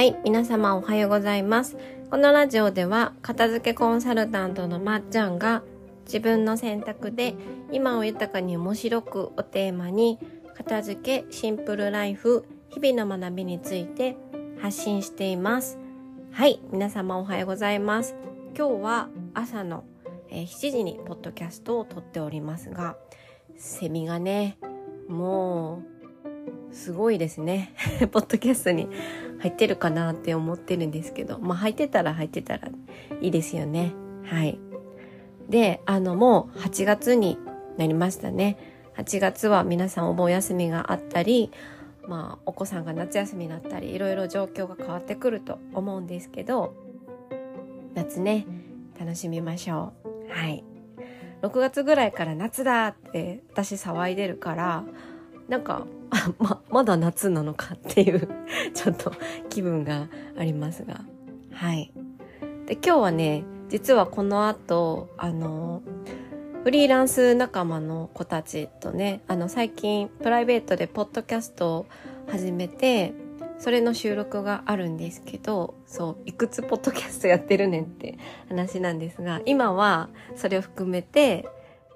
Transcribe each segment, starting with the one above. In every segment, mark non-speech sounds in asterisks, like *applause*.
はい、皆様おはようございます。このラジオでは、片付けコンサルタントのまっちゃんが、自分の選択で今を豊かに面白くをテーマに、片付け、シンプルライフ、日々の学びについて発信しています。はい、皆様おはようございます。今日は朝の、7時にポッドキャストを撮っておりますが、セミがね、もう、すごいですね。*laughs* ポッドキャストに入ってるかなって思ってるんですけど、まあ入ってたら入ってたらいいですよね。はい。で、あのもう8月になりましたね。8月は皆さんお盆休みがあったり、まあお子さんが夏休みになったり、いろいろ状況が変わってくると思うんですけど、夏ね、楽しみましょう。はい。6月ぐらいから夏だって私騒いでるから、なんか、*laughs* まあま、まだ夏なのかっていう *laughs* ちょっと気分がありますが。はい。で、今日はね、実はこの後、あの、フリーランス仲間の子たちとね、あの、最近プライベートでポッドキャストを始めて、それの収録があるんですけど、そう、いくつポッドキャストやってるねんって *laughs* 話なんですが、今はそれを含めて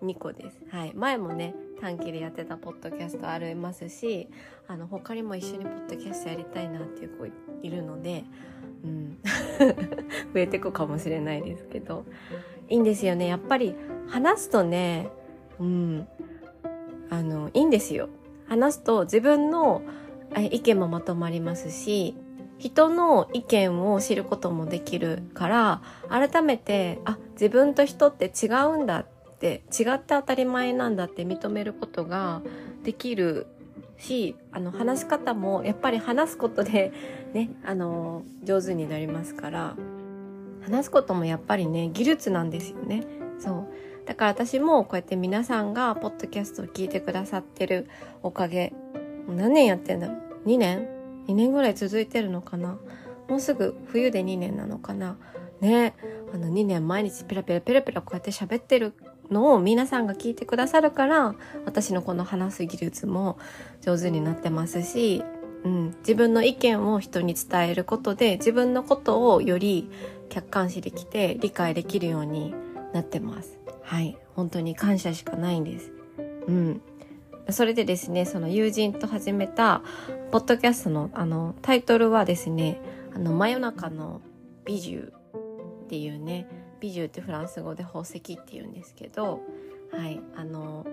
2個です。はい。前もね、短期でやってたポッドキャストありますし、あの、他にも一緒にポッドキャストやりたいなっていう子いるので、うん。*laughs* 増えてくかもしれないですけど、いいんですよね。やっぱり話すとね、うん。あの、いいんですよ。話すと自分の意見もまとまりますし、人の意見を知ることもできるから、改めて、あ、自分と人って違うんだって、違って当たり前なんだって認めることができるし、あの、話し方もやっぱり話すことでね、あの、上手になりますから、話すこともやっぱりね、技術なんですよね。そう。だから私もこうやって皆さんがポッドキャストを聞いてくださってるおかげ、何年やってんだ？ろう ?2 年 ?2 年ぐらい続いてるのかな？もうすぐ冬で2年なのかな？ねあの2年毎日ペラペラペラペラこうやって喋ってるのを皆さんが聞いてくださるから私のこの話す技術も上手になってますし、うん、自分の意見を人に伝えることで自分のことをより客観視できて理解できるようになってます。はい。本当に感謝しかないんです。うん。それでですね、その友人と始めた、ポッドキャストの、あの、タイトルはですね、あの、真夜中の美獣っていうね、美獣ってフランス語で宝石っていうんですけど、はい、あの、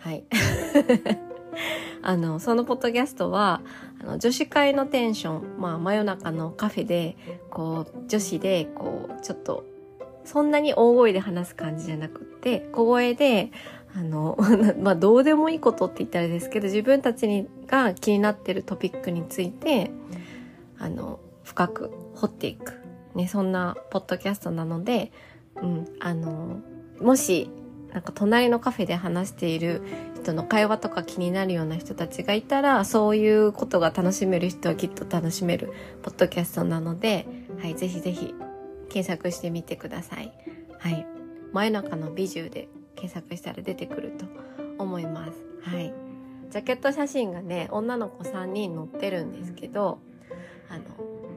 はい。*laughs* あの、そのポッドキャストは、あの、女子会のテンション、まあ、真夜中のカフェで、こう、女子で、こう、ちょっと、そんなに大声で話す感じじゃなくって、小声で、あの、*laughs* まあ、どうでもいいことって言ったらですけど、自分たちにが気になってるトピックについて、あの、深く掘っていく。ね、そんなポッドキャストなので、うん、あの、もし、なんか隣のカフェで話している人の会話とか気になるような人たちがいたら、そういうことが楽しめる人はきっと楽しめるポッドキャストなので、はい、ぜひぜひ検索してみてください。はい。真夜中の美獣で検索したら出てくると思います。はい。ジャケット写真がね、女の子3人載ってるんですけど、あの、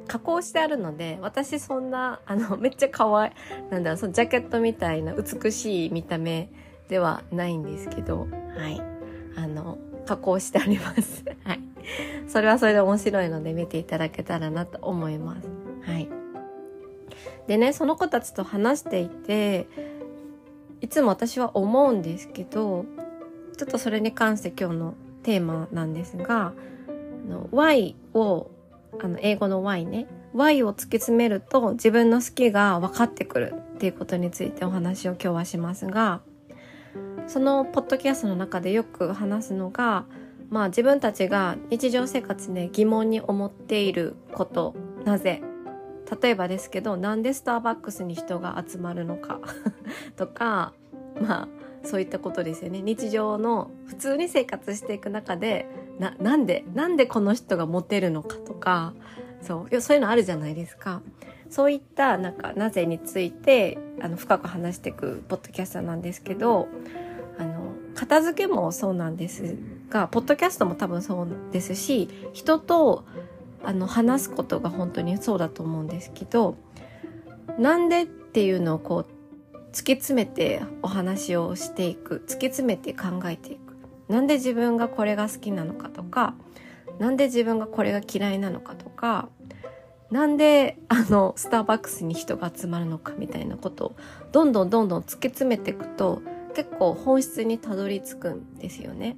加工してあるので、私そんな、あの、*laughs* めっちゃ可愛い、なんだろう、そのジャケットみたいな美しい見た目ではないんですけど、はい。あの、加工してあります。*laughs* はい。それはそれで面白いので見ていただけたらなと思います。はい。でね、その子たちと話していて、いつも私は思うんですけど、ちょっとそれに関して今日のテーマなんですが、あの Y を、あの、英語の Y ね、Y を突き詰めると自分の好きが分かってくるっていうことについてお話を今日はしますが、そのポッドキャストの中でよく話すのが、まあ自分たちが日常生活で疑問に思っていること、なぜ？例えばですけど、なんでスターバックスに人が集まるのか。*laughs* とか、まあ、そういったことですよね。日常の普通に生活していく中で、な、なんで、なんでこの人がモテるのかとか、そう、いやそういうのあるじゃないですか。そういった、なんか、なぜについて、あの、深く話していくポッドキャストなんですけど、あの、片付けもそうなんですが、ポッドキャストも多分そうですし、人とあの話すことが本当にそうだと思うんですけどなんでっていうのをこう突き詰めてお話をしていく突き詰めて考えていくなんで自分がこれが好きなのかとかなんで自分がこれが嫌いなのかとかなんであのスターバックスに人が集まるのかみたいなことをどんどんどんどん突き詰めていくと結構本質にたどり着くんですよね。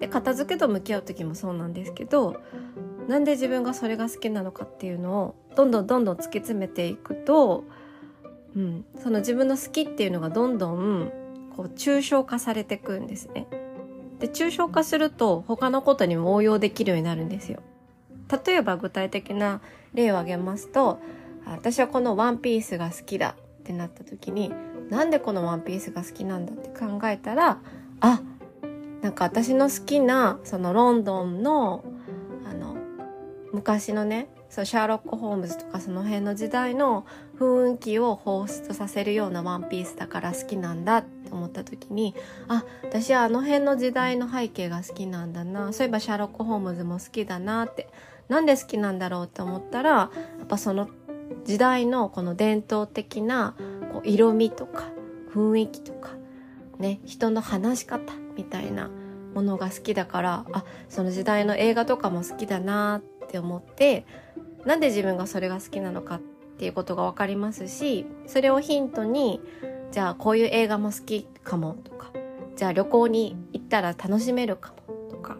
で片付けと向き合う時もそうなんですけどなんで自分がそれが好きなのかっていうのをどんどんどんどん突き詰めていくと、うん、その自分の好きっていうのがどんどんこう抽象化されていくんですね。で抽象化すると他のことにも応用できるようになるんですよ。例えば具体的な例を挙げますと私はこのワンピースが好きだってなった時になんでこのワンピースが好きなんだって考えたらあなんか私の好きなそのロンドンのあの昔のねそうシャーロック・ホームズとかその辺の時代の雰囲気を放出させるようなワンピースだから好きなんだって思った時にあ私はあの辺の時代の背景が好きなんだな。そういえばシャーロック・ホームズも好きだなって。なんで好きなんだろうって思ったらやっぱその時代のこの伝統的なこう色味とか雰囲気とかね人の話し方みたいなものが好きだからあその時代の映画とかも好きだなって思ってなんで自分がそれが好きなのかっっていうことが分かりますしそれをヒントにじゃあこういう映画も好きかもとかじゃあ旅行に行ったら楽しめるかもとか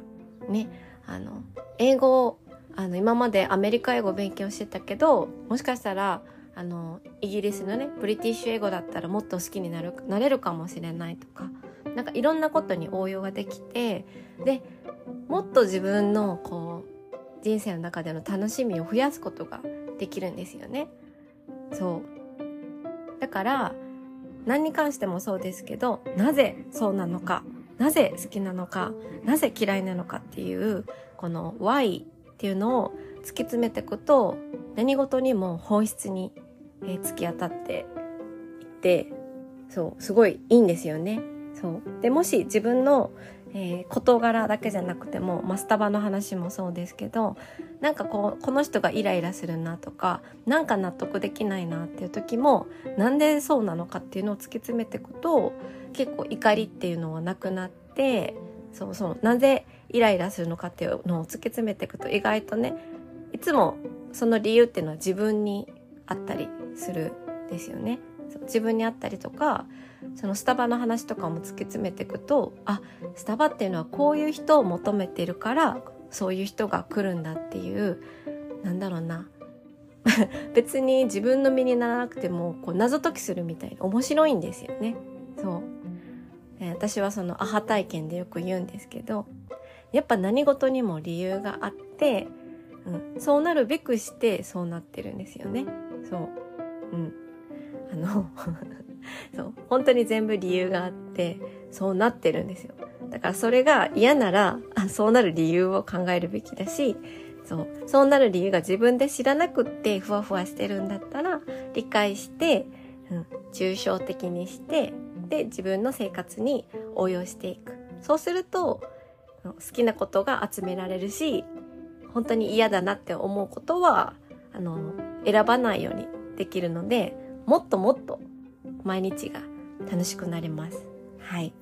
ねあの英語をあの今までアメリカ英語を勉強してたけどもしかしたらあのイギリスのねブリティッシュ英語だったらもっと好きになるなれるかもしれないとかなんかいろんなことに応用ができてでもっと自分のこう人生の中での楽しみを増やすことができるんですよね。そうだから何に関してもそうですけどなぜそうなのかなぜ好きなのかなぜ嫌いなのかっていうこの why っていうのを突き詰めていくと何事にも本質に、え、突き当たっていってそうすごいいいんですよね。そうでもし自分の、えー、事柄だけじゃなくても、まあ、スタバの話もそうですけどなんかこうこの人がイライラするなとかなんか納得できないなっていう時もなんでそうなのかっていうのを突き詰めていくと結構怒りっていうのはなくなってそうそうなぜイライラするのかっていうのを突き詰めていくと意外とねいつもその理由っていうのは自分にあったりするんですよね。自分にあったりとかそのスタバの話とかも突き詰めていくとあスタバっていうのはこういう人を求めてるからそういう人が来るんだっていうなんだろうな *laughs* 別に自分の身にならなくてもこう謎解きするみたいで面白いんですよね。そう私はそのアハ体験でよく言うんですけどやっぱ何事にも理由があって、うん、そうなるべくしてそうなってるんですよね。そう。うん。あの *laughs* そう本当に全部理由があってそうなってるんですよ。だからそれが嫌ならそうなる理由を考えるべきだしそうそうなる理由が自分で知らなくってふわふわしてるんだったら理解して、うん、抽象的にしてで自分の生活に応用していく。そうすると好きなことが集められるし本当に嫌だなって思うことはあの選ばないようにできるのでもっともっと毎日が楽しくなります。はい。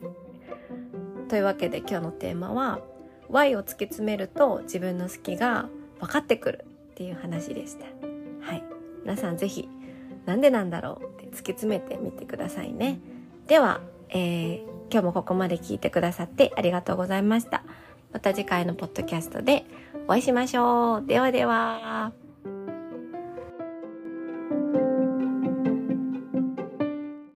というわけで今日のテーマは Y を突き詰めると自分の好きが分かってくるっていう話でした。はい。皆さんぜひなんでなんだろうって突き詰めてみてくださいね。では、えー、今日もここまで聞いてくださってありがとうございました。また次回のポッドキャストでお会いしましょう。ではでは。